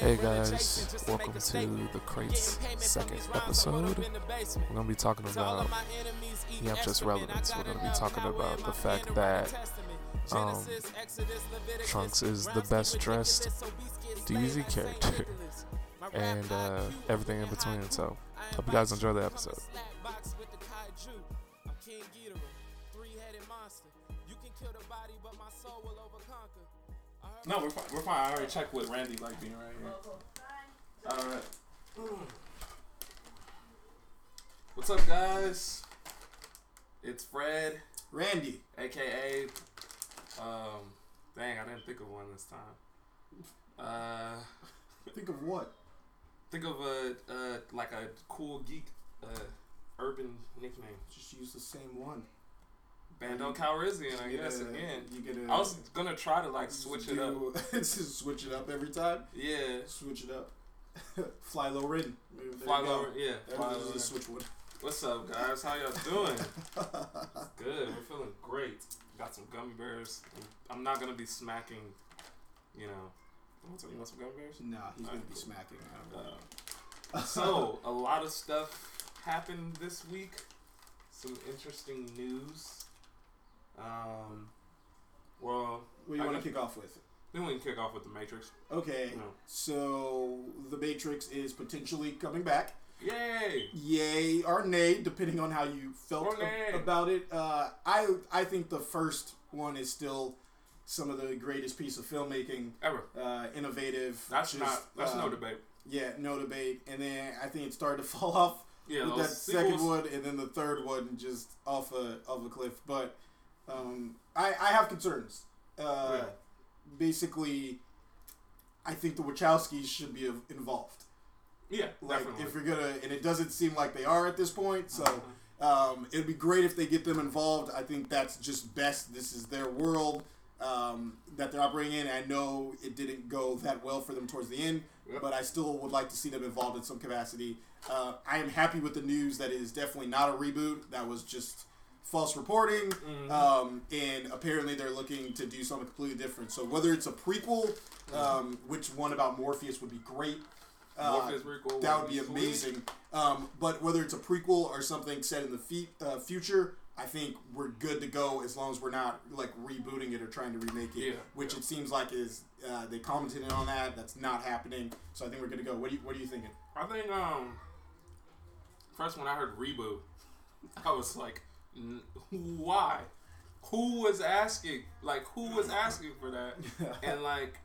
Hey guys, welcome to the Crates second episode. We're gonna be talking about Yamcha's relevance. We're gonna be talking about the fact that um, Trunks is the best dressed DBZ character and uh, everything in between. So, hope you guys enjoy the episode. No, we're fine. We're fine. I already checked with Randy like being right here. All right. What's up, guys? It's Fred, Randy. aka. Um, dang, I didn't think of one this time. Uh, Think of what? think of a uh like a cool geek uh urban nickname. Just use the same one. Bando Calrissian, I guess again. You gotta. I was gonna try to like switch it up. just switch it up every time. Yeah, Switch it up. Fly low Ridden. Fly lower. Yeah, fly just switch one. What's up, guys? How y'all doing? Good. We're feeling great. Got some gummy bears. I'm not gonna be smacking. You know. You want some, you want some gummy bears? Nah, he's gonna Alright, be cool. smacking. I don't know. Uh, so a lot of stuff happened this week. Some interesting news. Um. Well, what do you want to kick off with? then we can kick off with the Matrix. Okay, No. so the Matrix is potentially coming back. Yay! Yay or nay, depending on how you felt ab- about it. Uh, I I think the first one is still some of the greatest piece of filmmaking, Ever. uh, innovative. That's just, not. That's no um, debate. Yeah, no debate. And then I think it started to fall off Yeah, with that sequels. second one, and then the third one just off a off a cliff. But um, I I have concerns. Uh, Yeah. Basically, I think the Wachowskis should be involved. Yeah, Like definitely. if you're gonna, and it doesn't seem like they are at this point. So Uh-huh. um, it'd be great if they get them involved. I think that's just best. This is their world um, that they're operating in. I know it didn't go that well for them towards the end, Yep. but I still would like to see them involved in some capacity. Uh, I am happy with the news that it is definitely not a reboot. That was just false reporting, Mhm. um, and apparently they're looking to do something completely different. So whether it's a prequel, um, which one about Morpheus would be great. Uh, prequel that would be amazing. Um, but whether it's a prequel or something set in the fe- uh, future, I think we're good to go as long as we're not like rebooting it or trying to remake it. Yeah, which yeah. it seems like is uh, they commented on that. That's not happening. So I think we're good to go. What do you What are you thinking? I think um first when I heard reboot, I was like, "N- why? Who was asking? Like who was mm. asking for that? And like,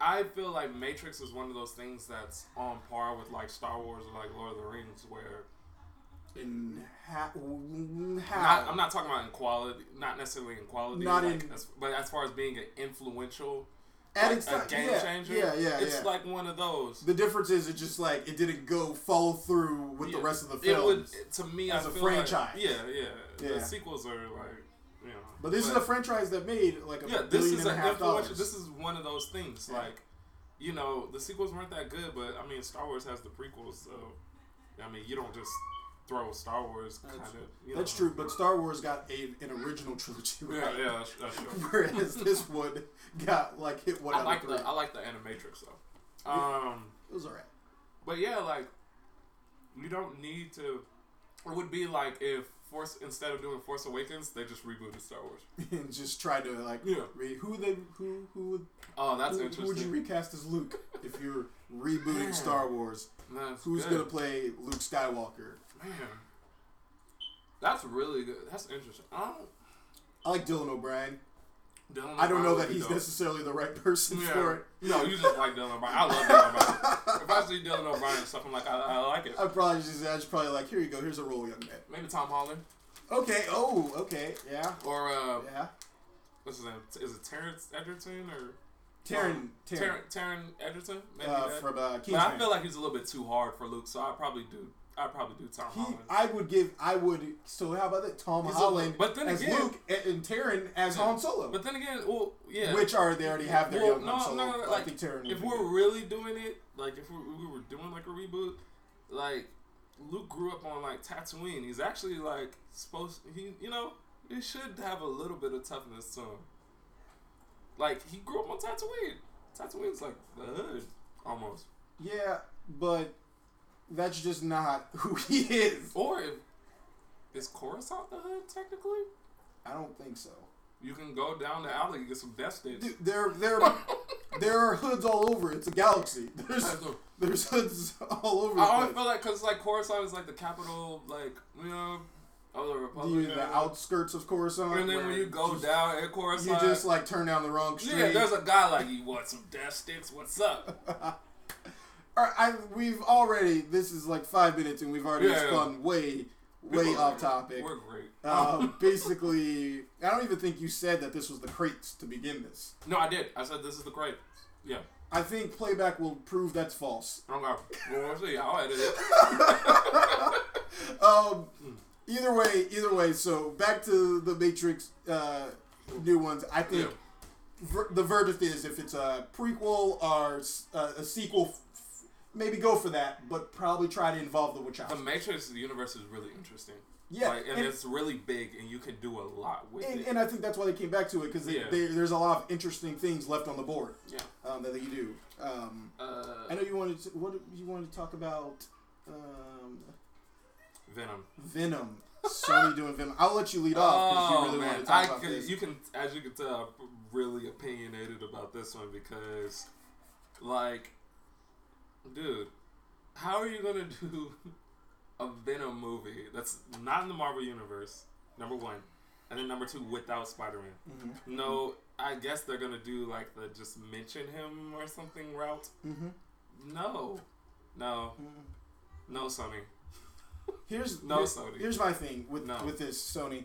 I feel like Matrix is one of those things that's on par with like Star Wars or like Lord of the Rings, where In ha- mm, how? not, I'm not talking about in quality, not necessarily in quality, Not like, in- as, but as far as being an influential, Like, its a game yeah, changer. Yeah, yeah, It's yeah. like one of those. the difference is it just like it didn't go follow through with the rest of the It would to me as I a feel franchise. Like, yeah, yeah, Yeah. The sequels are like, you know. but this is a franchise that made like a yeah. This is and a half dollars. This is one of those things. Yeah. Like, you know, the sequels weren't that good, but I mean, Star Wars has the prequels, so I mean, you don't just throw Star Wars kind That's- of. You know. That's true, but Star Wars got a, an original trilogy. Yeah, right? yeah, that's, that's true. Whereas this one got like hit one I out like of three. the I like the Animatrix though. Um, it was alright. but yeah, like you don't need to. It would be like if Force instead of doing Force Awakens, they just rebooted Star Wars. and just try to like Yeah. re- who they who who would Oh, that's who, who interesting. would you recast as Luke if you're rebooting Star Wars? That's Who's good. gonna play Luke Skywalker? Man, that's really good. That's interesting. I don't. I like Dylan O'Brien. Dylan I don't know that he's dope. necessarily the right person Yeah. for it. No, you just like Dylan O'Brien. I love Dylan O'Brien. if I see Dylan O'Brien stuff, I'm like, I, I like it. I probably just I just probably like here you go. Here's a role, young man. Maybe Tom Holland Okay. Oh. Okay. Yeah. or uh, Yeah. what's his name? Is it Terrence Egerton or Taron. Taryn. Taron Egerton? Maybe Uh, from uh, But. I feel like he's a little bit too hard for Luke, so I probably do. I probably do Tom He, Holland. I would give. I would. So how about that? Tom He's a- Holland but then as again- Luke and, and Taron as Yeah. Han Solo. But then again, well, yeah. Which are they already have their Well, young no, Han Solo? no, no, like, think Taron. if we're really doing it, like if we, we were doing like a reboot, like Luke grew up on like Tatooine. He's actually like supposed he you know he should have a little bit of toughness to him. Like he grew up on Tatooine. Tatooine's like the hood almost. Yeah, but that's just not who he is. Or if is Coruscant the hood technically? I don't think so. You can go down the alley and get some. Dude, there, there, there are hoods all over. It's a galaxy. There's, there's hoods all over. I the always place. feel like because like Coruscant is like the capital, like you know, of the The, Republic. the outskirts of Coruscant. and then when you go just- down at you just like turn down the wrong street. yeah, there's a guy like you want some death sticks. What's up? I, we've already. This is like five minutes, and we've already Yeah, yeah. spun way, way We're off topic. We're great. Um, basically, I don't even think you said that this was the crates to begin this. no, I did. I said this is the crates. Yeah. I think playback will prove that's false. Okay. Well, we'll see. I'll edit it. Um, either way, either way. So back to the Matrix uh, new ones. I think Yeah. ver- the verdict is if it's a prequel or uh, a sequel, maybe go for that, but probably try to involve the Wachowskis. The Matrix universe is really interesting. Yeah, Like, and, and- it's really big, and you can do a lot with And, it. and I think that's why they came back to it because Yeah. there's a lot of interesting things left on the board yeah. um, that you do. Um, Uh, I know you wanted to, what you wanted to talk about um, Venom. Venom. Sony doing Venom. I'll let you lead off because you really Oh, man. wanted to talk I about this. you can, as you can tell, I'm really opinionated about this one because, like, dude, how are you gonna do a Venom movie that's not in the Marvel universe? Number one, and then number two, without Spider-Man. Mhm. No, I guess they're gonna do like the just mention him or something route. Mhm. No, no, Mhm. no, Sony. Here's No, Sony. Here's my thing with No. with this Sony.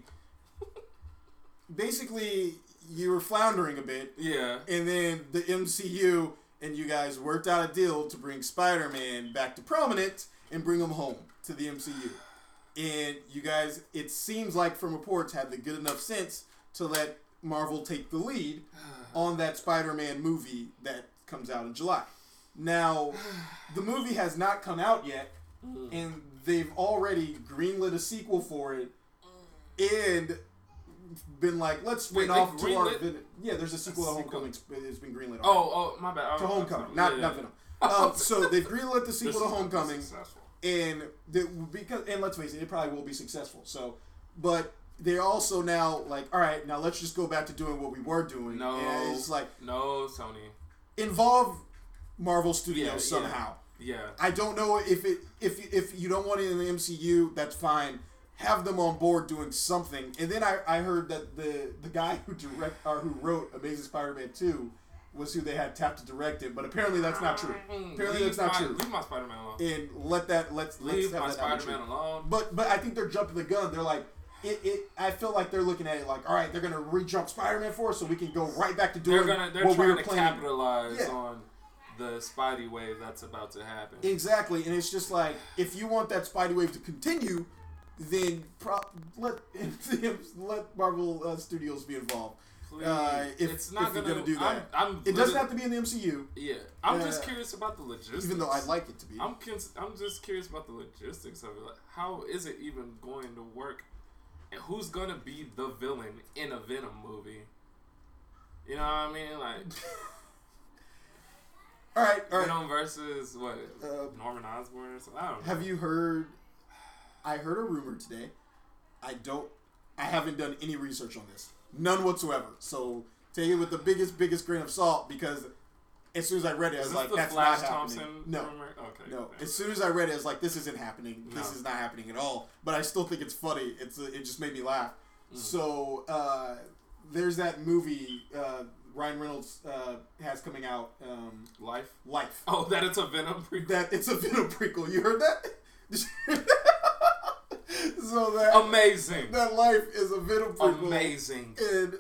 Basically, you were floundering a bit, Yeah, and then the MCU and you guys worked out a deal to bring Spider-Man back to prominent and bring him home to the MCU. And you guys, it seems like from reports, had the good enough sense to let Marvel take the lead on that Spider-Man movie that comes out in July. Now, the movie has not come out yet, mm. and they've already greenlit a sequel for it, mm. and been like, let's Wait, win off to our greenlit- Ven- yeah. There's a sequel to? Homecoming. It's been greenlit. already. Oh, oh, my bad. to Oh, Homecoming, yeah, not yeah. not Venom. Um, so they've greenlit the sequel to Homecoming, and the, because and let's face it, it probably will be successful. So, but they're also now like, all right, now let's just go back to doing what we were doing. No. and it's like No, Sony. involve Marvel Studios Yeah, yeah. somehow. Yeah. I don't know if it if if you don't want it in the MCU, that's fine. Have them on board doing something. And then I, I heard that the the guy who direct or who wrote Amazing Spider-Man two was who they had tapped to direct it, but apparently that's not true. Mm-hmm. Apparently leave that's not my, true. Leave my Spider-Man alone. And let that let's let's leave have my that Spider-Man alone. But but I think they're jumping the gun. They're like it, it I feel like they're looking at it like, all right, they're gonna re-jump Spider-Man for us so we can go right back to doing They're gonna. They're what we trying were to playing. capitalize Yeah. on the Spidey wave that's about to happen. Exactly, and it's just like if you want that Spidey wave to continue, then pro- let let Marvel uh, Studios be involved. Uh, if- it's not if you're gonna, gonna do I'm, that. I'm It doesn't have to be in the MCU, Yeah, I'm just Uh, curious about the logistics. even though I'd like it to be. I'm cons- I'm just curious about the logistics of it. Like, how is it even going to work? And who's gonna be the villain in a Venom movie? You know what I mean? Like all right, all right. Venom versus what? Uh, Norman Osborn or something? I don't know. Have you heard? I heard a rumor today. I don't. I haven't done any research on this, none whatsoever. So take it with the biggest, biggest grain of salt because as soon as I read it, I was like, "That's Flash not happening." Thompson No, rumor? Okay. No, okay. as soon as I read it, I was like, "This isn't happening. This is not happening at all." But I still think it's funny. It's uh, it just made me laugh. Mm. So uh, there's that movie uh, Ryan Reynolds uh, has coming out, um, Life. Life. Oh, that it's a Venom prequel. That it's a Venom prequel. You heard that? Did you hear that? So that Amazing. that Life is a Venom prequel. Amazing. And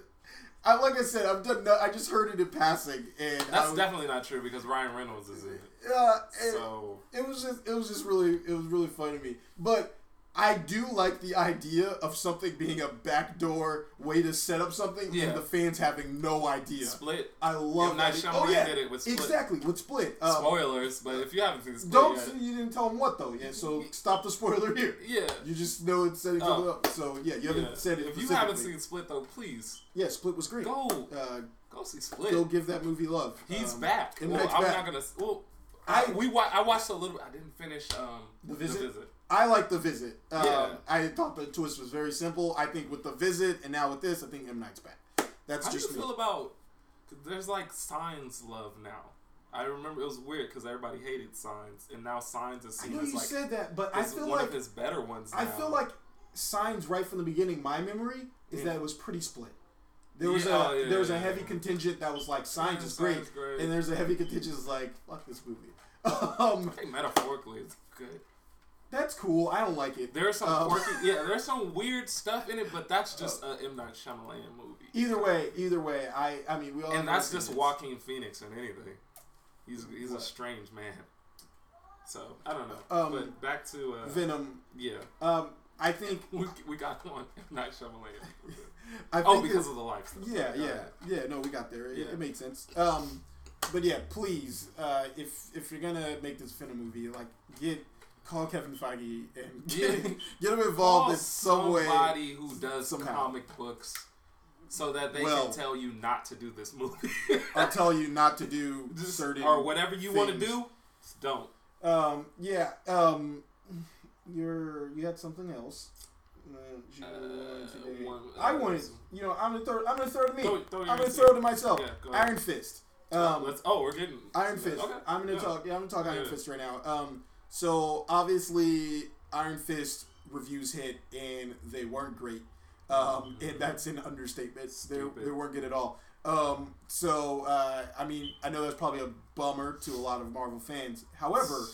I like I said, I've done. No, I just heard it in passing, and That's was, definitely not true because Ryan Reynolds is in it. uh, So it was just it was just really it was really funny to me. But I do like the idea of something being a backdoor way to set up something Yeah. and the fans having no idea. Split. I love. That. Shyamalan oh yeah, did it with Split. exactly with Split. Um, Spoilers, but if you haven't seen Split don't yet, you didn't tell them what though. Yeah, so stop the spoiler here. yeah. You just know it's setting Oh. up. So yeah, you haven't yeah. said it. If you haven't seen Split though, please yeah, Split was great. go. Uh, Go see Split. Go give that movie love. He's Um, back. Well, I'm back. not gonna. Well, I- we wa- I watched a little. I didn't finish. Um, The Visit? I like the visit. Um, Yeah. I thought the twist was very simple. I think with the visit and now with this, I think M Night's back. That's How do you just me. feel about? There's like Signs love now. I remember it was weird because everybody hated Signs, and now Signs is I seen know as you like said that, but I feel one like of his better ones. I feel like signs right from the beginning. My memory is Yeah. that it was pretty split. There was Yeah, a oh, yeah, there was a heavy contingent that was like signs is great, great. and there's a heavy contingent that's like fuck this movie. um, I think metaphorically it's good. That's cool. I don't like it. There's some Um, quirky, yeah. There's some weird stuff in it, but that's just a M Night Shyamalan movie, Either way, either way, I I mean we all and that's just Joaquin Phoenix and anything. He's he's a strange man. So I don't know. Um, but back to uh, Venom. yeah, Um, I think we, we got one M Night Shyamalan. I think oh, because of the lifestyle. Yeah, yeah, yeah. No, we got there. It, Yeah. it made sense. Um, but yeah, please, uh, if if you're gonna make this Venom movie, like get call Kevin Feige and get, Yeah. get him involved Call in some way. somebody who does somehow. comic books, so that they Well- can tell you not to do this movie. I'll tell you not to do certain or whatever you want to do, don't. Um, yeah. Um, you're you had something else. Uh, Uh, one- I uh, wanted, you know, I'm gonna throw. I'm gonna throw to me. Throw- throw I'm gonna throw it to myself. Yeah, go. Iron Fist. Um, Let's. Oh, we're getting Iron Fist. Okay. I'm gonna yeah. talk. Yeah, I'm gonna talk Iron Yeah. Fist right now. Um, so obviously Iron Fist reviews hit and they weren't great. Um, and that's an understatement. They they weren't good at all. Um, so uh, I mean, I know that's probably a bummer to a lot of Marvel fans. However,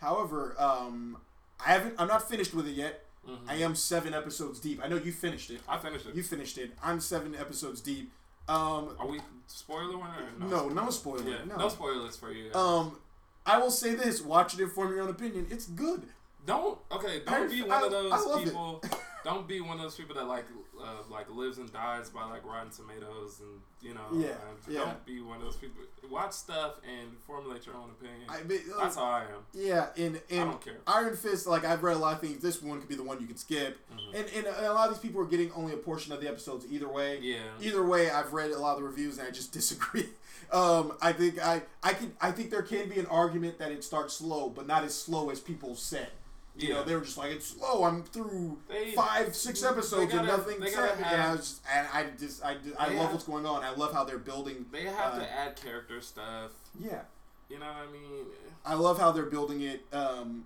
however, um, I haven't. I'm not finished with it yet. Mhm. I am seven episodes deep. I know you finished it. I finished it. You finished it. I'm seven episodes deep. Um, Are we spoiler one or no, no spoiler. Yeah, no. no. spoilers for you. Um, I will say this: watch it and form your own opinion. It's good. don't okay. Don't be one I- of those people. don't be one of those people that like uh, like lives and dies by like Rotten Tomatoes and you know. Yeah, yeah. Don't be one of those people. Watch stuff and formulate your own opinion. I mean, uh, That's how I am. yeah, and I don't care. Iron Fist. Like I've read a lot of things. This one could be the one you can skip. Mhm. And and a lot of these people are getting only a portion of the episodes either way. Yeah. Either way, I've read a lot of the reviews and I just disagree. Um, I think I I can I think there can be an argument that it starts slow, but not as slow as people said. You know, they were just like it's slow. I'm through They- five, six episodes and gotta- nothing said. gotta And I was and I just I, I love have- what's going on. I love how they're building. They have uh, to add character stuff. Yeah, You know what I mean? I love how they're building it, um,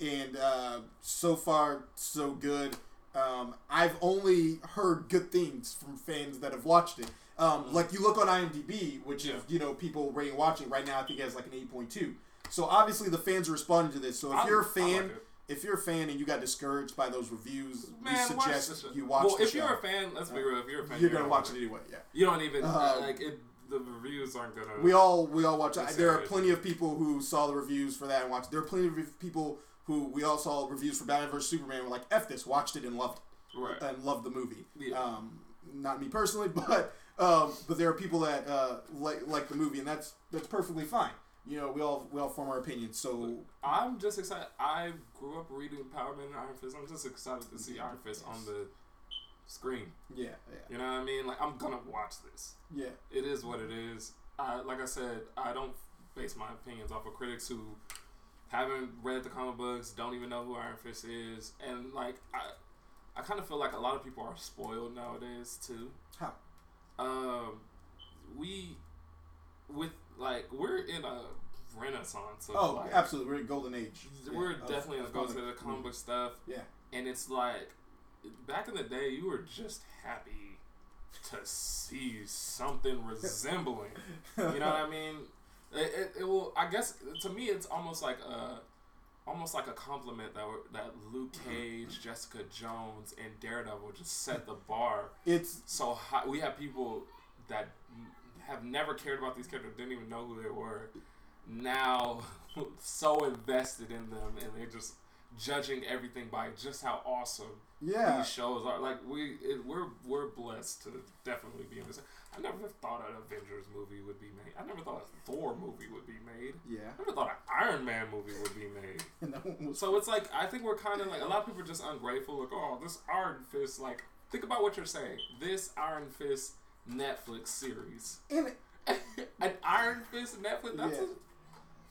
and uh, so far so good. Um, I've only heard good things from fans that have watched it. Um, like you look on IMDb, which Yeah. is you know people rating watching right now. I think it has like an eight point two. So obviously the fans are responding to this. So if I- you're a fan, it. if you're a fan and you got discouraged by those reviews, Man, we suggest shit. you watch it. Well, if show. you're a fan, let's be Uh, real. If you're a fan, you're gonna watch it anyway. Yeah. You don't even Um, like it. The reviews aren't gonna. We all we all watch. It's There are plenty of people who saw the reviews for that and watched. There are plenty of people who we all saw reviews for Batman vs Superman. Were like, "F this," watched it and loved it, right. and loved the movie. Yeah. Um, not me personally, but um, but there are people that uh, like like the movie, and that's that's perfectly fine. You know, we all we all form our opinions. So I'm just excited. I grew up reading Power Man and Iron Fist. I'm just excited to see Iron Fist on the screen. yeah, yeah, You know what I mean? Like I'm gonna watch this. yeah. It is what it is. I, like I said, I don't base my opinions off of critics who haven't read the comic books, don't even know who Iron Fist is, and like I, I kind of feel like a lot of people are spoiled nowadays too. How? Um, we, with like we're in a renaissance of Oh, like absolutely. We're in golden age. we're Yeah, definitely of gonna go to the comic book stuff, Yeah. and it's like back in the day, you were just happy to see something resembling. You know what I mean? It, it, it will. I guess to me, it's almost like a, almost like a compliment that we're, that Luke mm-hmm. Cage, Jessica Jones, and Daredevil just set the bar It's so high. We have people that have never cared about these characters, didn't even know who they were, now so invested in them, and they're just judging everything by just how awesome yeah. these shows are. Like we, it, we're we're blessed to definitely be in this. I never thought an Avengers movie would be made. I never thought a Thor movie would be made. Yeah. I never thought an Iron Man movie would be made. And that one was So it's like I think we're kind of like a lot of people are just ungrateful. Like, oh, this Iron Fist. Like, think about what you're saying. This Iron Fist Netflix series. And An Iron Fist Netflix. That's Yeah. a,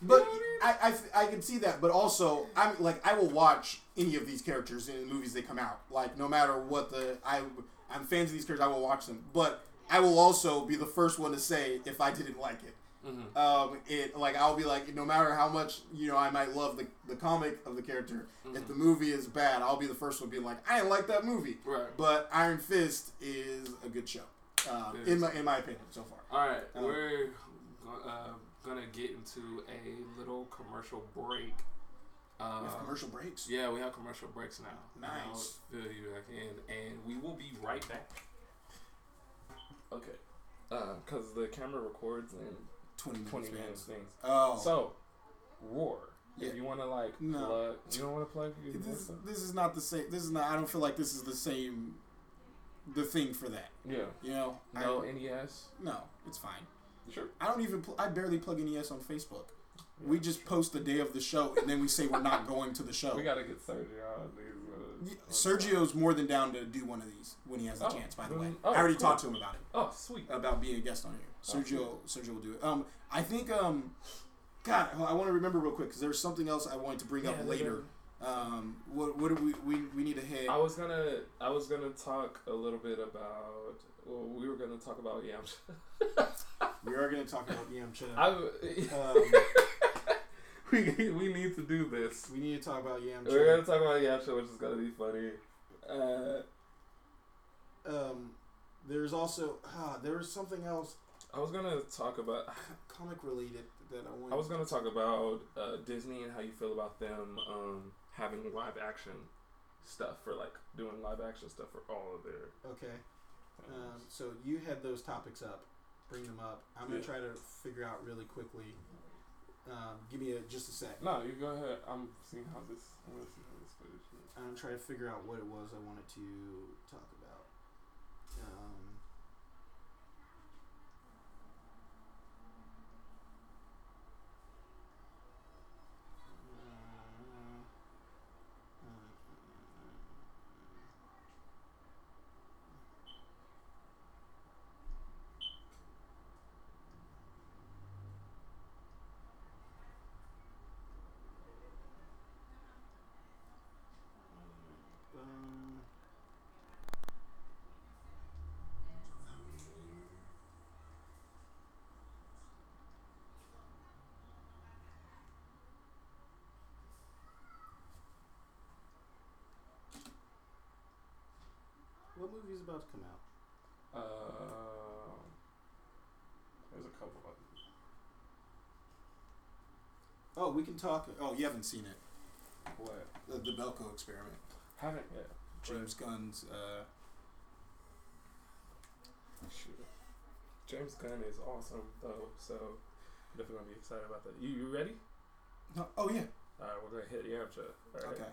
But You know what I, I, I can see that. But also, I'm like I will watch any of these characters in the movies they come out. Like no matter what the I I'm fans of these characters. I will watch them. But I will also be the first one to say if I didn't like it. Mhm. Um, it like I'll be like no matter how much you know I might love the, the comic of the character. Mm-hmm. If the movie is bad, I'll be the first one being like I didn't like that movie. Right. But Iron Fist is a good show. Um, in my in my opinion so far. All right, Um, we're uh, gonna get into a little commercial break. Uh, We have commercial breaks. yeah, we have commercial breaks now. Nice. I'll fill you back in, and we will be right back. Okay, because the camera records in Twenty minutes. twenty minutes things. Oh. So, roar. Yeah. If you want to like No. plug, you don't want to plug. this, this is not the same. This is not. I don't feel like this is the same. The thing for that, Yeah. you know. No I, NES. no, it's fine. Sure. I don't even. Pl- I barely plug NES on Facebook. We just post the day of the show, and then we say we're not going to the show. We gotta get Sergio on these. Uh, Sergio's more than down to do one of these when he has the Oh, chance. By the way, oh, I already cool. talked to him about it. Oh, sweet. about being a guest on here. Oh, Sergio, Sergio will do it. Um, I think um, God, I want to remember real quick because there's something else I wanted to bring Yeah, up later. Um, what what do we we, we need to hit? I was gonna I was gonna talk a little bit about well we were gonna talk about Yamcha. We are going to talk about Yamcha. I Um, we we need to do this. we need to talk about Yamcha. We're gonna talk about Yamcha, which is gonna be funny. Uh, Um, there's also ah, there was something else I was gonna talk about comic related that I wanted. I was gonna talk about uh, Disney and how you feel about them um, having live action stuff for like doing live action stuff for all of their. okay. Um, so you had those topics up. Bring them up. I'm gonna Yeah. try to figure out really quickly. Um, give me a, just a sec. No, you go ahead. I'm seeing how this. I'm gonna see how this footage. I'm trying to figure out what it was I wanted to talk about. Um, um, What movie is about to come out? Uh, there's a couple of Oh, we can talk. Oh, you haven't seen it. what The, the Belko experiment. haven't yet. James Gunn's. Uh, Shoot. James Gunn is awesome though, so definitely gonna be excited about that. You you ready? no, oh yeah. All right, we're gonna hit Yamcha. All right. Okay.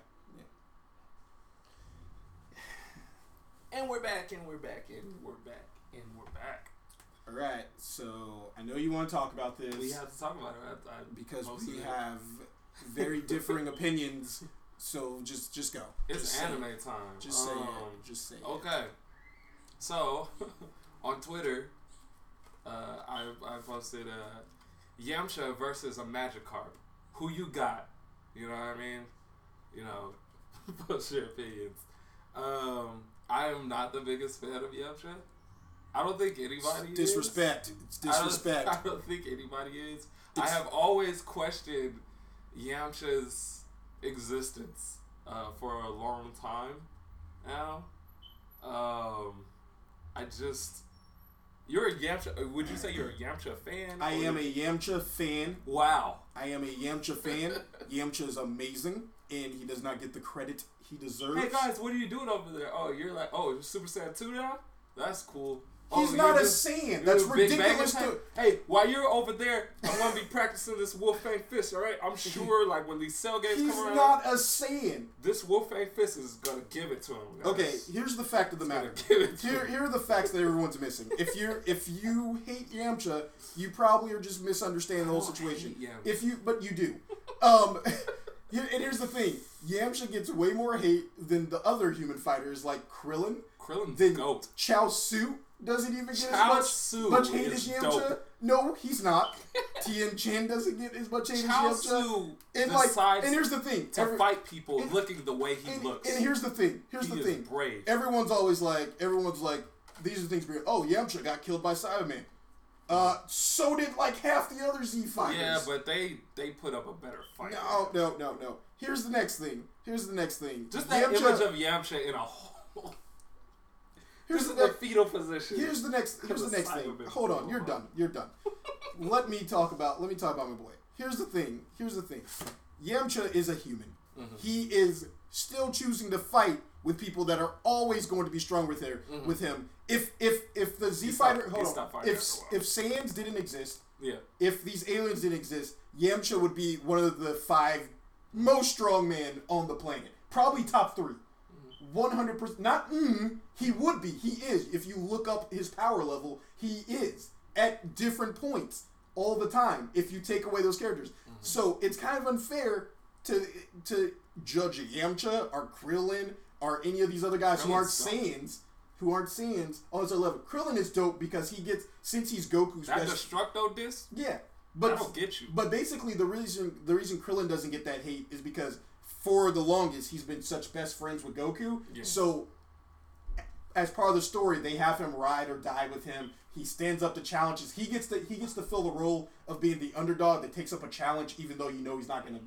And we're back, and we're back, and we're back, and we're back. All right. So I know you want to talk about this We have to talk about it. I, I, because we have very differing opinions. So just just go. It's just anime it. time. Just say um, it. Just say it. Okay. So, on Twitter, uh, I I posted uh, Yamcha versus a Magikarp. Who you got? You know what I mean? You know, post your opinions. Um, I am not the biggest fan of Yamcha. I don't think anybody is. Disrespect. It's I don't- disrespect. I don't, think anybody is. I have always questioned Yamcha's existence uh, for a long time now. Um, I just. You're a Yamcha. Would you say you're a Yamcha fan? I am a Yamcha fan. Wow. I am a Yamcha fan. Yamcha is amazing, and he does not get the credit he deserves. Hey guys, what are you doing over there? Oh, you're like, oh, you're Super Saiyan 2 now? That's cool. He's oh, not a just- Saiyan. That's a Big Bang ridiculous. To, Hey, while you're over there, I'm gonna be practicing this wolf Wolfang Fist, alright? I'm sure, like, when these cell games he's come around, He's not a Saiyan. this wolf Wolfang Fist is gonna give it to him. Guys. Okay, here's the fact of the matter. gonna give it to Here, here are the facts that everyone's missing. If you're if you hate Yamcha, you probably are just misunderstanding the whole situation. If you, but you do. Um, and here's the thing: Yamcha gets way more hate than the other human fighters like Krillin, Krillin's then goat. Chiaotzu, doesn't even get Chao as much, much hate as Yamcha. dope. No, he's not. Tien Chen doesn't get as much hate Chao as Yamcha. Su And like, and here's the thing. to every- fight people and- looking the way he and, looks. and here's the thing. Here's he the is thing. brave. Everyone's always like, everyone's like, these are things. Being, oh, Yamcha got killed by Saibaman. Uh, so did like half the other Z fighters. yeah, but they they put up a better fight. no, no, no, no. Here's the next thing. Here's the next thing. Just that Yamcha- image of Yamcha in a hole. Here's Just the the next. fetal position. Here's the next. Here's the the next thing. Hold on. You're done. You're done. let me talk about. Let me talk about my boy. Here's the thing. Here's the thing. Yamcha is a human. Mm-hmm. He is still choosing to fight with people that are always going to be strong with her with him. If if if the Z Mm-hmm. He stopped- fighter he hold on. If if Saiyans didn't exist, yeah. if these aliens didn't exist, Yamcha would be one of the five most strong men on the planet. Probably top three. One hundred percent. Not mm, he would be. He is. If you look up his power level, he is at different points all the time. If you take away those characters, so it's kind of unfair to to judge Yamcha or Krillin or any of these other guys who aren't. Saiyans. Who aren't Saiyans on his level. Krillin is dope because he gets since he's Goku's That best. Destructo disc, Yeah, but that'll get you. but basically, the reason the reason Krillin doesn't get that hate is because for the longest he's been such best friends with Goku. Yeah. So, as part of the story, they have him ride or die with him. He stands up to challenges. He gets to he gets to fill the role of being the underdog that takes up a challenge, even though you know he's not gonna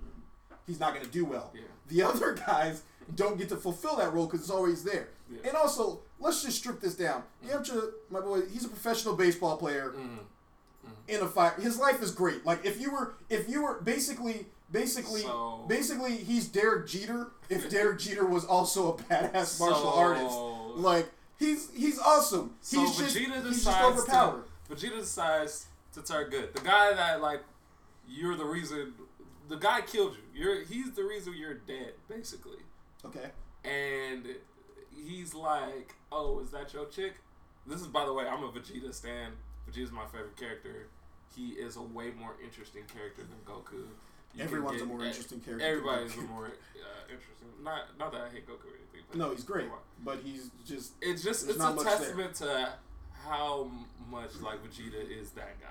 he's not gonna do well. Yeah. The other guys don't get to fulfill that role because it's always there. Yeah. And also, let's just strip this down. Yamcha, my boy, he's a professional baseball player Mm. in a fight. His life is great. Like if you were, if you were basically, basically, So- basically, he's Derek Jeter. If Derek Jeter was also a badass martial artist, like he's he's awesome. So he's just Vegeta he's just overpowered. to Vegeta decides to turn good. The guy that like you're the reason the guy killed you. You're he's the reason you're dead, basically. Okay. And he's like, Oh, is that your chick? This is by the way, I'm a Vegeta stan. Vegeta's my favorite character. He is a way more interesting character than Goku. You Everyone's a more interesting character Everybody's a more uh, interesting. Not not that I hate Goku or anything. But No, he's great, but he's just it's just it's a testament to how much like Vegeta is that guy.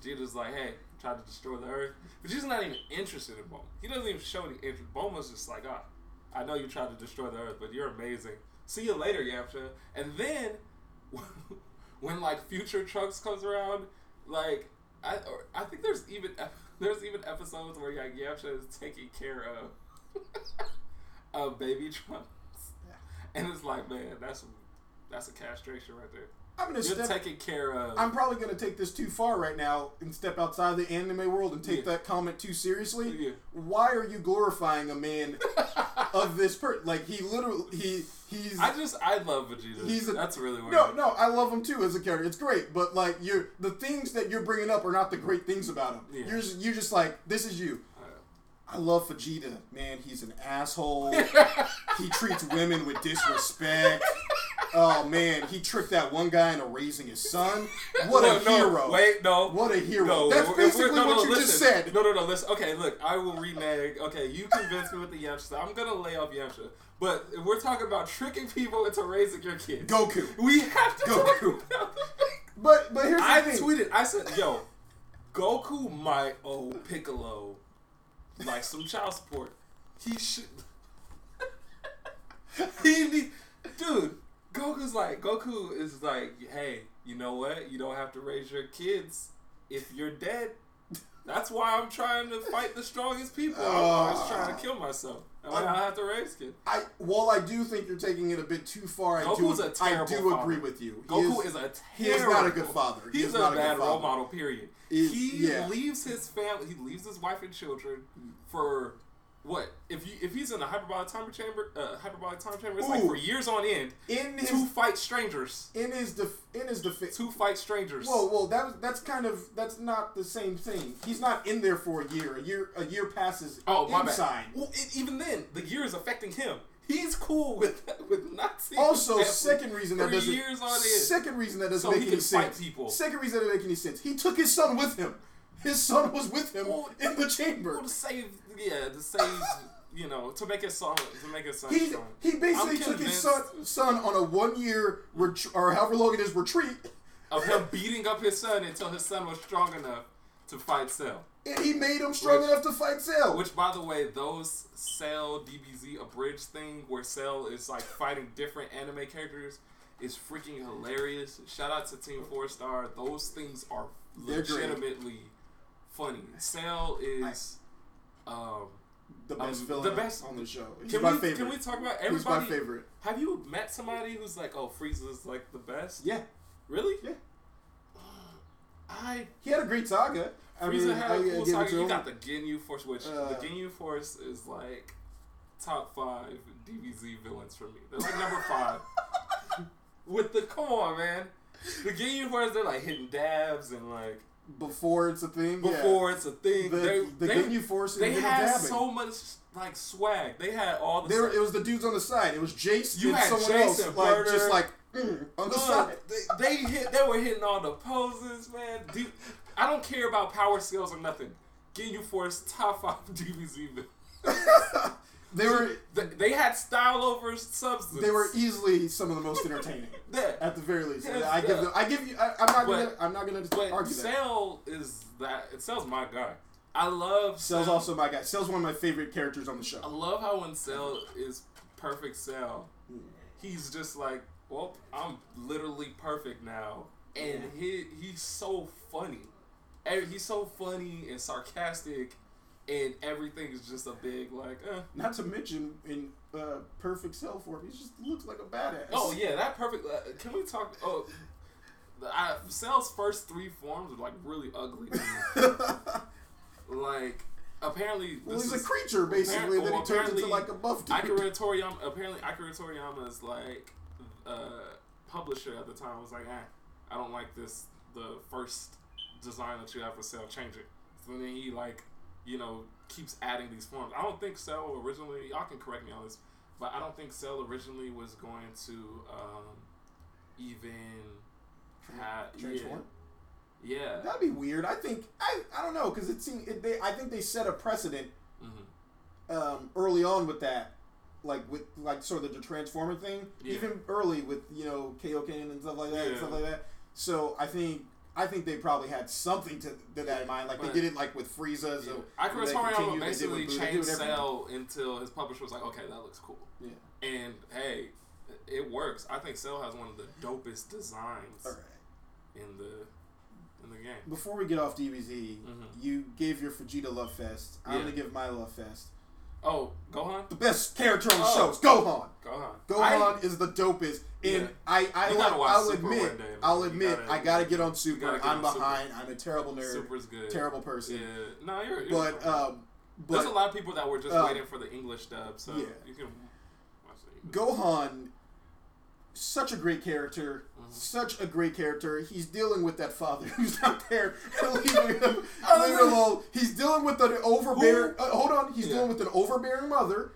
Vegeta's like, hey, try to destroy the Earth. Vegeta's not even interested in Bulma. He doesn't even show any interest. Bulma's just like, ah, I know you tried to destroy the Earth, but you're amazing. See you later, Yamcha. And then when like future Trunks comes around, like I or, I think there's even there's even episodes where like Yamcha is taking care of of baby Trunks. And it's like, man, that's that's a castration right there. I'm gonna You're step. taking care of. I'm probably gonna take this too far right now and step outside the anime world and take Yeah. that comment too seriously. Yeah. Why are you glorifying a man of this per? Like he literally he he's I just I love Vegeta. He's a- that's really weird. No, no, I love him too as a character. It's great, but like you're the things that you're bringing up are not the great things about him. Yeah. You're just, you're just like this is you. I love Vegeta, man. He's an asshole. he treats women with disrespect. Oh man, he tricked that one guy into raising his son. What no, a no, hero! Wait, no. What a hero! No, That's basically no, what you listen. just said. No, no, no. Listen. Okay, look, I will renege. Okay, you convinced me with the Yamcha. I'm gonna lay off Yamcha. But if we're talking about tricking people into raising your kids, Goku. we have to Goku. But but here's the I thing. tweeted. I said, "Yo, Goku might owe Piccolo like some child support. He should. he need, dude. Goku's like Goku is like, hey, you know what? You don't have to raise your kids if you're dead. That's why I'm trying to fight the strongest people. I'm ah. always trying to kill myself. And I don't have to raise kids. I while I do think you're taking it a bit too far, I Goku's do a I do father. agree with you. Goku is, a terrible. he is not a good father. He He's is a not a bad role model. Period. He- he yeah. leaves his family. He leaves his wife and children for what? If you if he's in a hyperbolic time chamber, uh, hyperbolic time chamber, it's like for years on end in his to fight strangers. in his def- in his defense. To fight strangers. Whoa, whoa, that that's kind of that's not the same thing. He's not in there for a year. A year a year passes Oh my inside. bad. Well, it, even then, the year is affecting him. He's cool with with not seeing. Also, second reason that doesn't years on end. second reason that doesn't So make any sense. people. Second reason that doesn't make any sense. He took his son with him. His son was with him Well, in the chamber. Well, to save, yeah, to save you know, to make his son to make his son He strong. he basically I'm took his son son on a one year ret- or however long it is retreat, of him beating up his son until his son was strong enough to fight Cell. and he made him strong Which- enough to fight Cell. Which, by the way, those Cell DBZ abridged thing where Cell is like fighting different anime characters is freaking hilarious. Shout out to Team Four Star. Those things are legitimately funny. Cell is. Um, the best um, villain the best- on the show. He's can my we favorite. can we talk about everybody? He's my favorite. Have you met somebody who's like, oh, Frieza's like the best? Yeah, Really? yeah. I He had a great saga. I Frieza mean, had I, a I cool saga. You him. got the Ginyu Force, which Uh, the Ginyu Force is like top five DBZ villains for me. They're like number five. With the come on, man. The Ginyu Force, they're like hitting dabs and like before it's a thing. before yeah. it's a thing. the they the they, Force and they had so much like swag. They had all the. They were, it was the dudes on the side. It was Jeice You had someone Jeice else, like just like mm, on the side. they, they hit. They were hitting all the poses, man. Dude, I don't care about power skills or nothing. Ginyu Force top five DBZ. They were They, had style over substance. they were easily some of the most entertaining. Yeah. At the very least, Yes, I give them. I give you. I, I'm not gonna. I'm not gonna But argue that. Cell is that. It sells my guy. I love Cell's Cell. also my guy. Cell's one of my favorite characters on the show. I love how when Cell is perfect Cell, hmm. he's just like, well, I'm literally perfect now, and he he's so funny. And He's so funny and sarcastic, and everything is just a big like. Eh. Not to mention in uh, perfect Cell form, he just looks like a badass. Oh yeah, that perfect. Uh, can we talk? Oh, the, I, Cell's first three forms are like really ugly. like apparently, well, this he's a creature basically Apparent- that he well, turns into like a buff dude. Akira Toriyama. Apparently, Akira Toriyama is like uh, publisher at the time was like, eh, I don't like this. The first design that you have for Cell, change it. So then he like, you know, keeps adding these forms. I don't think Cell originally. Y'all can correct me on this, but I don't think Cell originally was going to um, even have yeah, Transform? yeah. That'd be weird. I think I I don't know because it seemed it, they I think they set a precedent hmm um, early on with that, like with like sort of the transformer thing. Yeah. Even early with you know Kaioken and stuff like that and stuff like that. So I think I think they probably had something to, to that in mind. Like But- they did it like with Frieza. So Akira Toriyama continue, they did basically with Buddha, they changed Cell until his publisher was like, okay, that looks cool. Yeah. And hey, it works. I think Cell has one of the dopest designs All right. in the in the game. Before we get off DBZ, Mhm. you gave your Vegeta love fest. I'm Yeah. gonna give my love fest. Oh, Gohan, The best character on the Oh. show is Gohan. Gohan, Gohan is the dopest, and Yeah. I, I, like, I'll, admit, day. I'll admit, gotta- I gotta get on Super. get I'm on Super. behind. I'm a terrible nerd, Super's good. terrible person. Yeah, no, you're. you're But um, there's a lot of people that were just uh, waiting for the English dub, so yeah. you can. Gohan, such a great character. Such a great character. He's dealing with that father who's not there leaving him, Oh, leaving him alone. He's dealing with an overbearing. Uh, hold on. He's Yeah. dealing with an overbearing mother,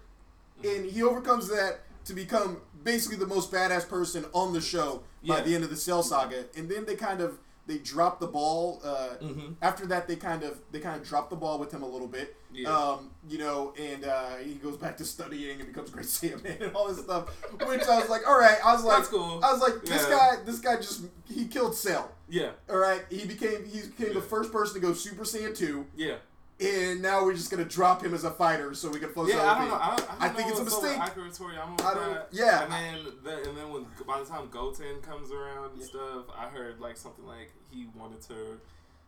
and he overcomes that to become basically the most badass person on the show by Yeah. the end of the Cell Saga. And then they kind of they drop the ball. Uh, Mhm. After that, they kind of they kind of drop the ball with him a little bit. Yeah. Um, you know, and uh, he goes back to studying and becomes Great Saiyaman and all this stuff. Which I was like, all right. I was like, That's cool. I was like, this Yeah. guy, this guy just he killed Cell. Yeah, All right, he became he became the first person to go Super Saiyan two, yeah, and now we're just gonna drop him as a fighter so we can focus yeah. on I the don't know. I, don't, I, don't I think know it's a what's up with mistake. With I don't- that. yeah. And then, the, and then when by the time Goten comes around and Yeah. stuff, I heard like something like he wanted to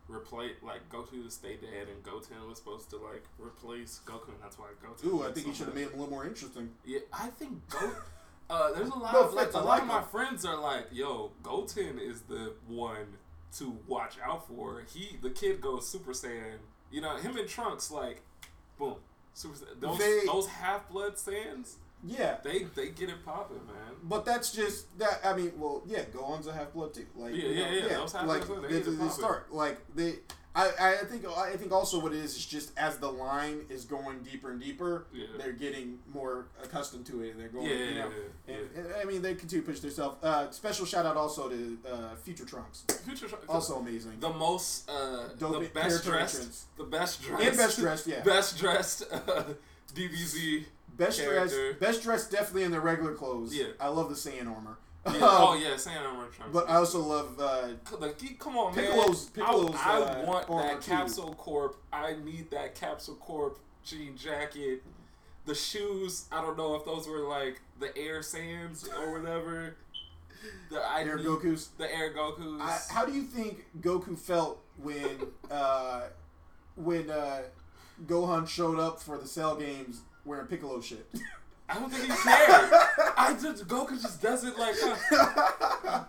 replace like Goku to stay dead, and Goten was supposed to like replace Goku. And that's why Goten. Ooh, I think so he should have made him a little more interesting. Yeah, I think Go. Uh, there's a lot No of like a lot of my friends are like, "Yo, Goten is the one to watch out for." He, the kid, goes Super Saiyan. You know, him and Trunks, like, boom, Super. Those They- those half blood Saiyans, Yeah, they they get it popping, man. but that's just that. I mean, well, yeah, Gohan's a half blood too. Like, Yeah, you know, yeah, yeah, like they they, they start like they. I, I think I think also what it is is just as the line is going deeper and deeper, Yeah. they're getting more accustomed to it. and They're going, Yeah, you yeah, know, yeah, And, and, I mean, they continue to push themselves. Uh, special shout out also to uh, Future Trunks, Future Trunks, also amazing. the most, uh, Dope the best dressed, entrance. the best dressed, and best dressed, yeah. best dressed uh, DBZ. Best dress, Character. best dressed, definitely in their regular clothes. Yeah. I love the Saiyan armor. Yeah. Oh yeah, Saiyan armor. But I also love uh, come on, Piccolo's- man. Piccolo's, I, I uh, want armor, that too. Capsule Corp. I need that Capsule Corp jean jacket. The shoes, I don't know if those were like the Air Sands or whatever. The I Air need- Goku's. The Air Goku's. I, how do you think Goku felt when uh, when uh, Gohan showed up for the Cell games wearing Piccolo shit? I don't think he cared. I just Goku just doesn't like. Uh,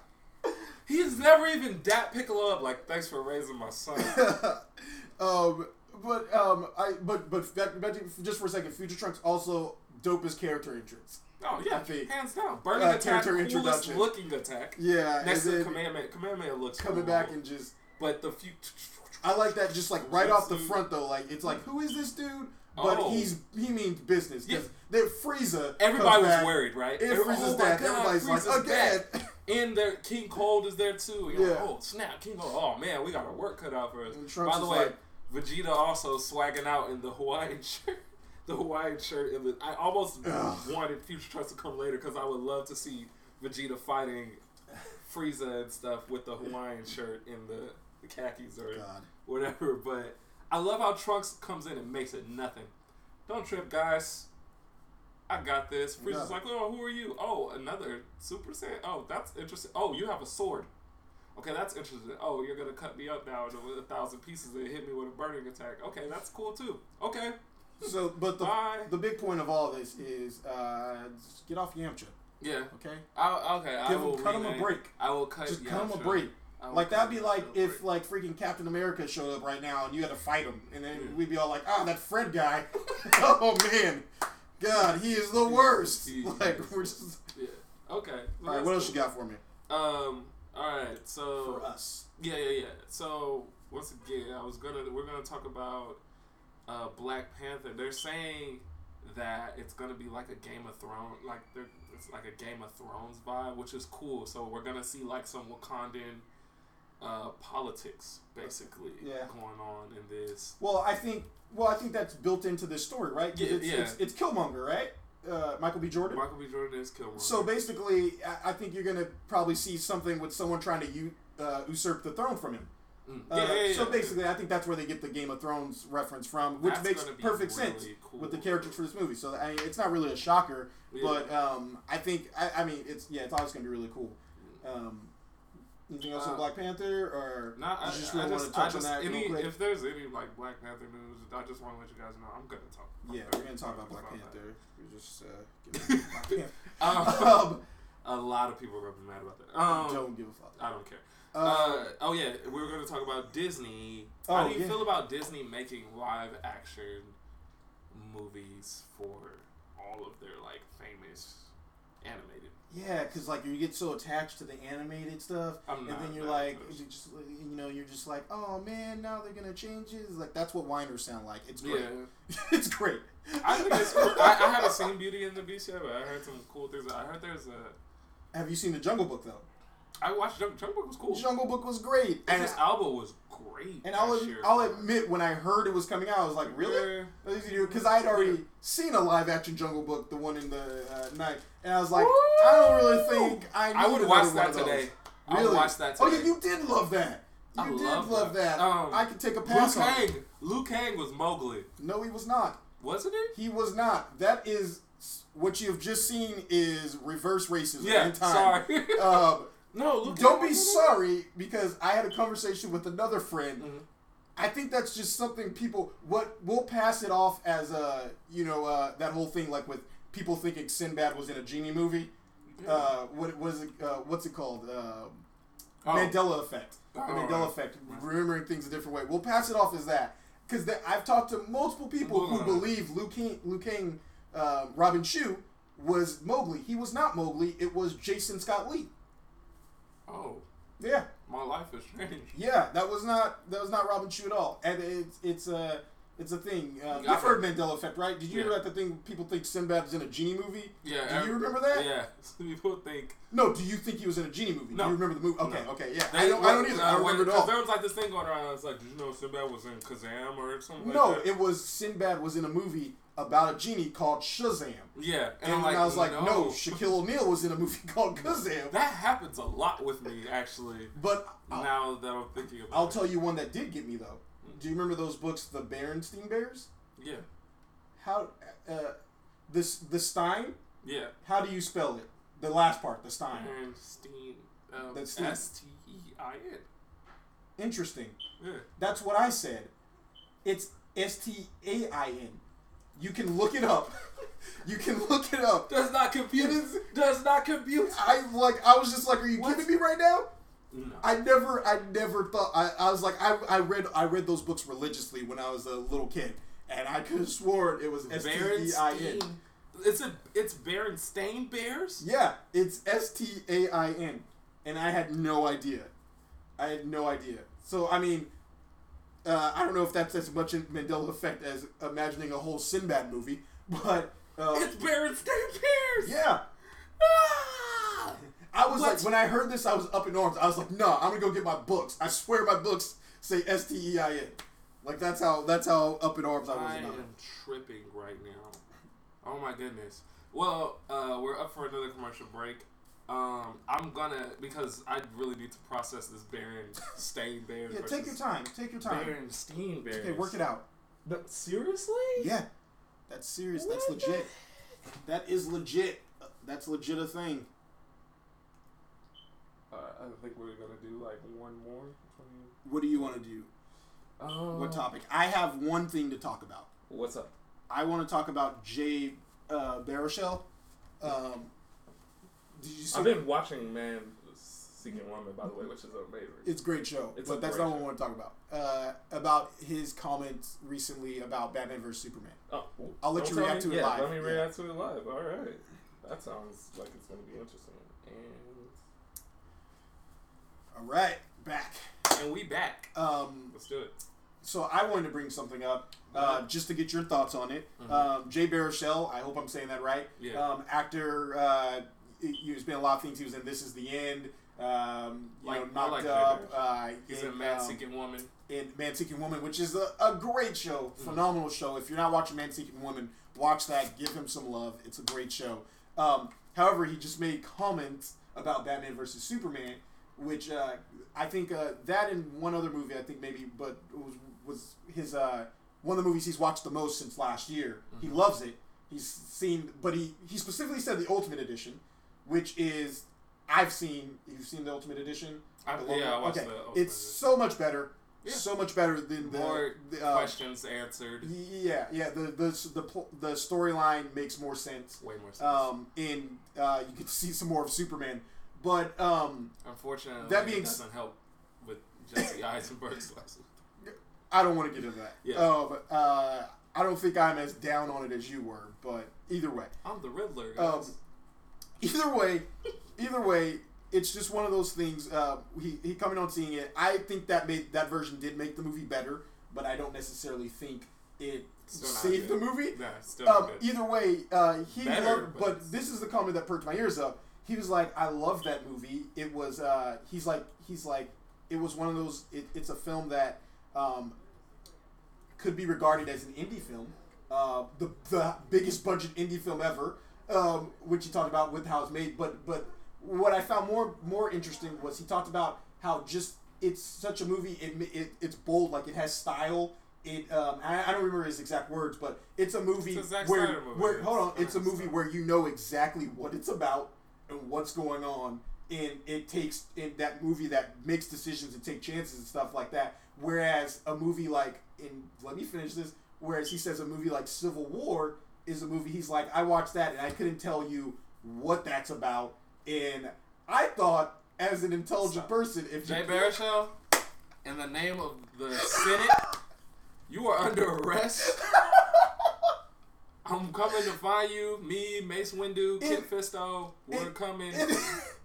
he's never even dat Piccolo up. Like, thanks for raising my son. um, but um, I but but back, back to, just for a second, Future Trunks also dopest character entrance. Oh yeah, I think- hands down. Burning Uh, attack, coolest introduction. looking attack. Yeah, Next to Kamehameha, Kamehameha looks coming cool, back and just but the few. I like that just like right off the front though. Like it's like who is this dude? But Oh. he's he means business because Yeah. they Frieza. Everybody was back, worried, right? If Frieza's oh my dead, God, everybody's Frieza's like again. back. And there, King Cold is there too. You're like, Yeah. oh snap, King Cold. Oh man, we got our work cut out for us. By the way, like- Vegeta also swagging out in the Hawaiian shirt. The Hawaiian shirt. In the, I almost Ugh. wanted Future Trunks to come later because I would love to see Vegeta fighting Frieza and stuff with the Hawaiian shirt in the, the khakis or God. whatever. But I love how Trunks comes in and makes it nothing. Don't trip, guys. I got this. Frieza's like, oh, who are you? Oh, another Super Saiyan. Oh, that's interesting. Oh, you have a sword. Okay, that's interesting. Oh, you're gonna cut me up now into a thousand pieces and hit me with a burning attack. Okay, that's cool too. Okay, So, but the Bye. the big point of all this is uh, just get off Yamcha, yeah. okay? I, okay, I Give will him, cut him a break. I will cut. Just yeah, cut him a break. Like that'd be like if like freaking Captain America showed up right now and you had to fight him, and then Yeah. we'd be all like, "Ah, that Fred guy, oh man, God, he is the worst." He like we're just. yeah. Okay. All right, what else you got for me? Um. All right. So For us. Yeah, yeah, yeah. So once again, I was gonna we're gonna talk about uh, Black Panther. They're saying that it's gonna be like a Game of Thrones, like they're, it's like a Game of Thrones vibe, which is cool. So we're gonna see like some Wakandan uh, politics, basically, Yeah. going on in this. Well, I think. Well, I think that's built into this story, right? Yeah, it's, yeah. It's, it's Killmonger, right? Uh, Michael B. Jordan. Michael B. Jordan is Killmonger. So basically, I, I think you're gonna probably see something with someone trying to u- uh, usurp the throne from him. Mm. Uh, yeah, yeah, yeah. So basically, I think that's where they get the Game of Thrones reference from, which That's makes perfect really sense cool. with the characters for this movie. So I mean, it's not really a shocker, but um, I think I, I mean it's yeah, it's always gonna be really cool. Um, anything else Uh, on Black Panther or Nah, I, just I really just, want to touch on that any, real quick? if there's any like Black Panther news, I just want to let you guys know I'm gonna talk. I'm yeah, we're gonna talk about Black that. Panther. We're just uh, Black Panther. Um, um, a lot of people are gonna be mad about that. Um, don't give a fuck. I don't care. Uh, Uh, oh yeah, we were gonna talk about Disney. Oh, How do you yeah. feel about Disney making live action movies for all of their like famous animated? Yeah, because like you get so attached to the animated stuff, I'm and then you're like, you just you know, you're just like, oh man, now they're gonna change it. Like that's what whiners sound like. It's great. Yeah, it's great. I think it's. Cool. I, I haven't seen Beauty and the Beast yet, but I heard some cool things. I heard there's a. Have you seen the Jungle Book though? I watched Jungle, Jungle Book was cool. Jungle Book was great, and Idris Elba was great. and I'll year. I'll admit when I heard it was coming out, I was like, really? Because I had already seen a live action Jungle Book, the one in the uh, night, and I was like, Woo! I don't really think I. I would watch that today. I Really? would watch that Oh yeah, you did love that. You I did love love that. that. Um, I could take a Liu pass on. it. Kang. Liu Kang was Mowgli, No, he was not. wasn't he? He was not. That is what you have just seen is reverse racism Yeah. in time. Sorry. Um, no. Don't be sorry because I had a conversation with another friend. Mhm. I think that's just something people what we'll pass it off as uh you know uh, that whole thing like with people thinking Sinbad was in a genie movie. Uh, what was it? Uh, what's it called? Uh, Oh. Mandela effect. The Oh, Mandela right. effect. Remembering things a different way. We'll pass it off as that because I've talked to multiple people who believe Liu King, Liu King, um, Robin Shou was Mowgli. He was not Mowgli. It was Jason Scott Lee. Oh, Yeah, my life is strange. yeah. That was not that was not Robin Shou at all. And it's it's uh It's a thing. Uh, you've I've heard Mandela effect, right? Did you Yeah. hear about the thing? People think Sinbad is in a genie movie. Yeah. Do you remember that? Yeah. People think. No. Do you think he was in a genie movie? No. Do you remember the movie? Okay. No. Okay. Yeah. They- I don't. I don't either. I uh, don't remember it 'cause all. There was like this thing going around. It's like, did you know Sinbad was in Kazam or something? No, like it was Sinbad was in a movie about a genie called Shazam. Yeah, And, I'm like, I was like, no. no, Shaquille O'Neal was in a movie called Kazam. That happens a lot with me, actually. But I'll, now that I'm thinking about it I'll it. tell you one that did get me though. Do you remember those books, The Berenstein Bears? Yeah, How uh, this the Stein? yeah. How do you spell it? The last part, the Stein. Bernstein. Um, That's S T E I N. Interesting. Yeah. That's what I said. It's S T A I N. You can look it up. you can look it up. Does not compute. Is- Does not compute. I like. I was just like, "Are you What? kidding me right now?" No. I never, I never thought. I, I was like, I, I read, I read those books religiously when I was a little kid, and I could have sworn it was S T E I N. It's a. It's Berenstain Bears. Yeah, it's S T A I N, and I had no idea. I had no idea. So I mean, uh, I don't know if that's as much in Mandela effect as imagining a whole Sinbad movie, but uh, It's Berenstain Bears. yeah. Ah! I was What? like, when I heard this, I was up in arms. I was like, no, I'm gonna go get my books. I swear my books say S T E I N. Like that's how that's how up in arms I was. I about. am tripping right now. Oh my goodness. Well, uh, we're up for another commercial break. Um, I'm gonna because I really need to process this Berenstain Bears. Yeah, take your time. Take your time. Berenstain Bears. Okay, work it out. No, seriously? Yeah, that's serious. That's What the- legit. That is legit. That's legit a thing. Uh, I think we're gonna do like one more. What do you want to do? Um, What topic? I have one thing to talk about. What's up? I want to talk about Jay uh, Baruchel. Um, did you see? I've been watching Man Seeking Woman, by the way, which is amazing. It's a great show, It's but that's not what I want to talk about. Uh, about his comments recently about Batman vs Superman. Oh, well, I'll let you react me- to it yeah, live. Let me Yeah. react to it live. All right. That sounds like it's going to be interesting. And All right, back. and we back. Um, Let's do it. so I wanted to bring something up uh, just to get your thoughts on it. Mhm. Um, Jay Baruchel, I hope I'm saying that right. Yeah. Um, actor, uh, he- he's been a lot of things. He was in This Is the End. Um, you Like- know, knocked like up. Uh, He's in, a Man um, Seeking Woman. in Man Seeking Woman, which is a, a great show, Mm-hmm. phenomenal show. If you're not watching Man Seeking Woman, watch that. Give him some love. It's a great show. Um, however, he just made comments about Batman versus Superman, which uh, I think uh, that and one other movie I think maybe, but it was was his uh, one of the movies he's watched the most since last year. He loves it. He's seen, but he he specifically said the Ultimate Edition, which is I've seen. You've seen the Ultimate Edition. I, The yeah, I watched okay. the Ultimate It's Edition. so much better. Yeah. So much better than the, More the, uh, questions answered. Yeah, yeah. The the the the storyline makes more sense. Way more sense. Um, and uh, you can see some more of Superman, but um, Unfortunately, that being doesn't help with Jesse Eisenberg's lesson. I don't want to get into that. Yeah. Um, uh, I don't think I'm as down on it as you were, but either way, I'm the Riddler, Um, guys. Either way, either way, it's just one of those things. Uh, he he coming on seeing it. I think that made that version did make the movie better, but I don't necessarily think it Still saved the movie. Nah, still Um, either way, uh, he Better, loved, but but this is the comment that perked my ears up. He was like, "I love that movie. It was, uh, he's like, he's like, it was one of those. It, it's a film that um, could be regarded as an indie film, uh, the the biggest budget indie film ever, um, which he talked about with how it's made. But but what I found more more interesting was he talked about how just it's such a movie. It, it it's bold, like it has style. It um, I, I don't remember his exact words, but it's a movie It's a where movie. where hold on, It's a movie where you know exactly what it's about and what's going on. And it takes in that movie that makes decisions and take chances and stuff like that. Whereas a movie like in let me finish this. Whereas he says a movie like Civil War is a movie he's like I watched that and I couldn't tell you what that's about. And I thought as an intelligent Stop. person, if Jay you Baruchel, in the name of the Senate, you are under arrest. I'm coming to find you. Me, Mace Windu, Kit It- Fisto, we're coming. it-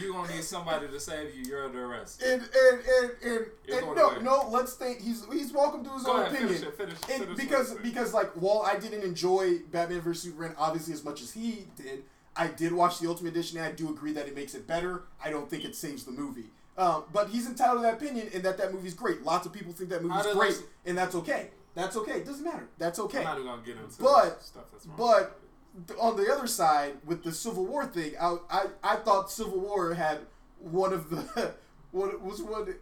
You gonna need somebody to save you. You're under arrest. And and and and, and no away. no. Let's think. He's he's welcome to his Go own ahead, opinion. finish it. Finish. And finish because what because like while I didn't enjoy Batman vs Superman obviously as much as he did, I did watch the Ultimate Edition and I do agree that it makes it better. I don't think it saves the movie. Um, but he's entitled to that opinion and that that movie's great. Lots of people think that movie's great, and that's okay. That's okay. It doesn't matter. That's okay. I'm not even gonna get into But- stuff that's wrong. But on the other side, with the Civil War thing, I I, I thought Civil War had one of the what was one.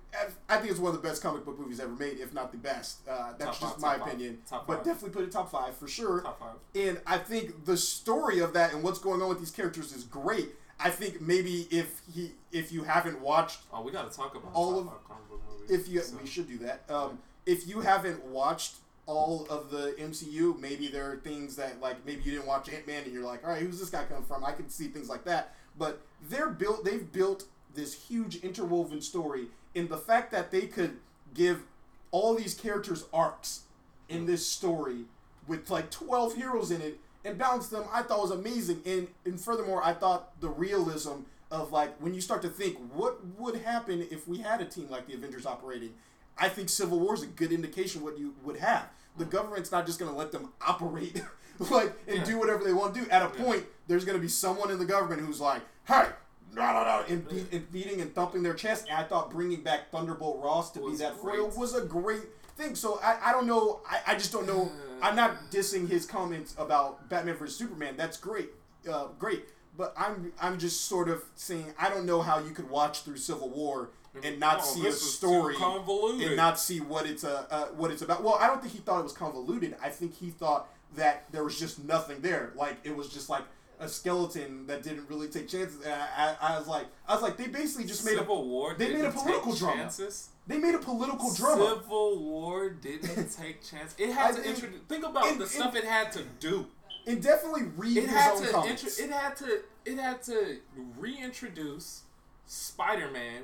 I think it's one of the best comic book movies ever made, if not the best. Uh, that's Top just five, my five, opinion. top but definitely put it top five for sure. top five. And I think the story of that and what's going on with these characters is great. I think maybe if he if you haven't watched Oh, we gotta talk about All of- five comic book movies. if you So- we should do that. Um, if you haven't watched all of the MCU, maybe there are things that like maybe you didn't watch Ant Man and you're like, all right, who's this guy coming from? I can see things like that. But they're built. They've built this huge interwoven story in the fact that they could give all these characters arcs in this story with like 12 heroes in it and balance them i thought was amazing and and furthermore i thought the realism of like when you start to think what would happen if we had a team like the avengers operating i think civil war is a good indication what you would have the government's not just going to let them operate like and Yeah. do whatever they want to do at a Yeah. point there's going to be someone in the government who's like hey no, no, no, and, beat, and beating and thumping their chest. And I thought bringing back Thunderbolt Ross to be that great. foil was a great thing. So I, I don't know. I, I just don't know. I'm not dissing his comments about Batman vs Superman. That's great, uh, great. But I'm I'm just sort of saying I don't know how you could watch through Civil War and not Oh, see a this is too story convoluted. and not see what it's uh, uh, what it's about. Well, I don't think he thought it was convoluted. I think he thought that there was just nothing there. Like it was just like a skeleton that didn't really take chances. And I, I, I was like, I was like, they basically just made a War. they made a political drama. Chances. they made a political drama. Civil War didn't take chances. It had I to introduce. Think about the stuff it had to do. and definitely read It his had own to. Intro, it had to. It had to reintroduce Spider-Man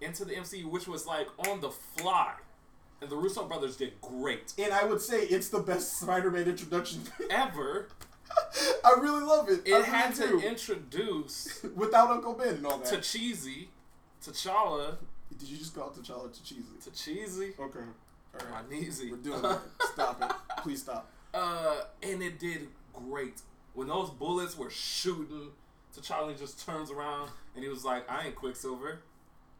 into the MCU, which was like on the fly, and the Russo brothers did great. and I would say it's the best Spider-Man introduction Ever, I really love it. It really had to introduce without Uncle Ben and all that. to cheesy, T'Challa, Did you just call T'Challa to cheesy, Okay. All right. my kneesy. We're doing it. Stop it. Please stop. Uh, and it did great. When those bullets were shooting, T'Challa just turns around and he was like, "I ain't Quicksilver.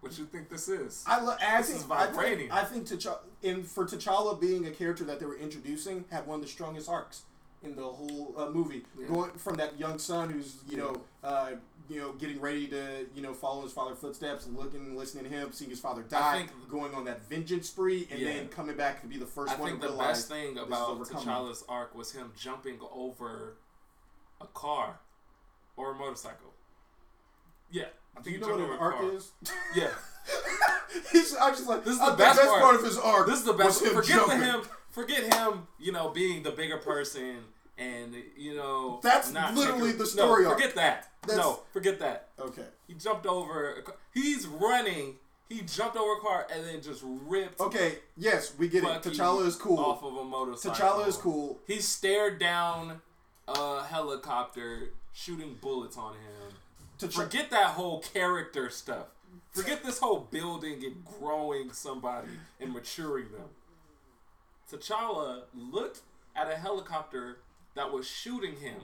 What you think this is?" I, lo- I This think is I think. I think T'Challa, and for T'Challa being a character that they were introducing, had one of the strongest arcs in the whole uh, movie. Yeah. Going from that young son who's you know uh, you know getting ready to you know follow his father's footsteps, looking, listening to him, seeing his father die, think- going on that vengeance spree, and Yeah. then coming back to be the first I one I think to the best thing about. T'Challa's arc was him jumping over a car or a motorcycle. Yeah, I Do think you know what an arc car. is? Yeah, He's, I'm just like This is the best part. part of his arc. this is the best. Forget jumping. the him. Forget him. You know, being the bigger person and you know. That's not literally taking- the story No, arc. forget that. That's- No, forget that. Okay. He jumped over. A car. He's running. He jumped over a car and then just ripped Okay. Yes, we get it. Bucky T'Challa is cool. off of a motorcycle. T'Challa is cool. He stared down a helicopter, shooting bullets on him. T'Ch- Forget that whole character stuff. Forget this whole building and growing somebody and maturing them. T'Challa looked at a helicopter that was shooting him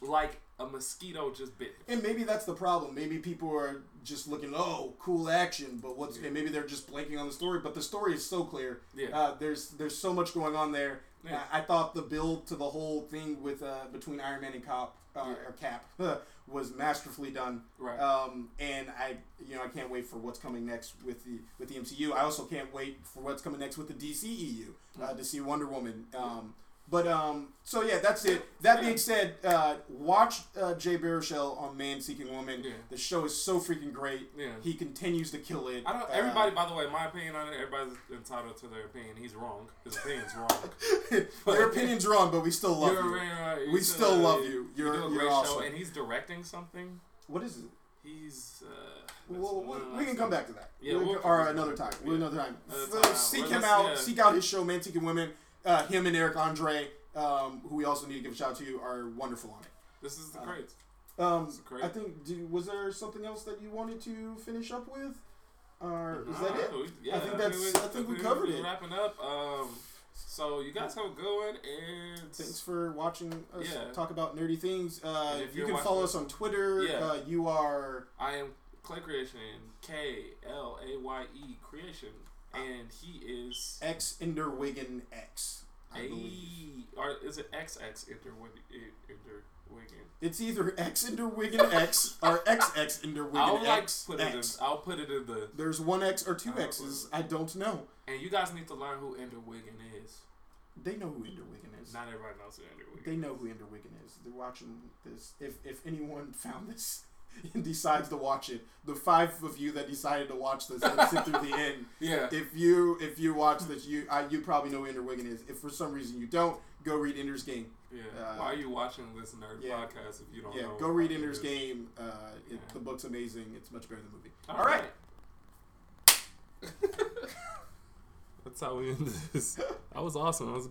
like a mosquito just bit him. And maybe that's the problem. Maybe people are just looking, oh, cool action, but what's and maybe they're just blanking on the story. But the story is so clear. Yeah. Uh, there's there's so much going on there. Yeah. I, I thought the build to the whole thing with uh, between Iron Man and Cop uh, Yeah. or Cap was masterfully done. Right. Um, and I you know I can't wait for what's coming next with the with the MCU. I also can't wait for what's coming next with the DCEU uh, to see Wonder Woman. Um, but um, so yeah, that's it. That being said, uh, watch uh, Jay Baruchel on Man Seeking Woman. Yeah. The show is so freaking great. Yeah. He continues to kill it. I don't. Uh, Everybody, by the way, my opinion on it. Everybody's entitled to their opinion. He's wrong. His opinion's wrong. your opinion's wrong, but we still love You're right. We still uh, love you. You're- do a great show, awesome. and he's directing something. What is it? He's. Uh, Well, we, we can come back to that. Yeah, We we'll- or another time. Yeah. another time. Another Uh, time. seek him out. yeah. Seek out his show, Man Seeking Women. Uh, him and Eric Andre, um, who we also need to give a shout out to, are wonderful on it. This is the Uh, great. Um, great. I think. Do, was there something else that you wanted to finish up with? Or is that it? we- Yeah, I think that's- I think we covered it. Wrapping up. Um, so you guys have a good one, and Thanks for watching us Yeah. talk about nerdy things. Uh, if you can follow us on Twitter. Yeah. Uh, you are I am Clay Creation, K L A Y E Creation, and he is X Enderwigan X. I a believe or is it XX Interwigan? Interwigan? it's either X Enderwigan X or XX Enderwigan I'll like X. put it. In, X. I'll put it in the. There's one X or two X's. I don't know. And you guys need to learn who Interwigan is. They know who Enderwigan is. Not everybody knows who Interwigan. They know who Enderwigan is. They're watching this. If if anyone found this and decides to watch it, the five of you that decided to watch this and sit through the end, Yeah. if you if you watch this, you I, you probably know who Enderwigan is. If for some reason you don't, go read Ender's Game. Yeah. Uh, Why are you watching this nerd yeah. podcast if you don't Yeah, know? go read Ender's is? Game. Uh, it, Yeah. The book's amazing. It's much better than the movie. All All right. That's how we end this. That was awesome. That was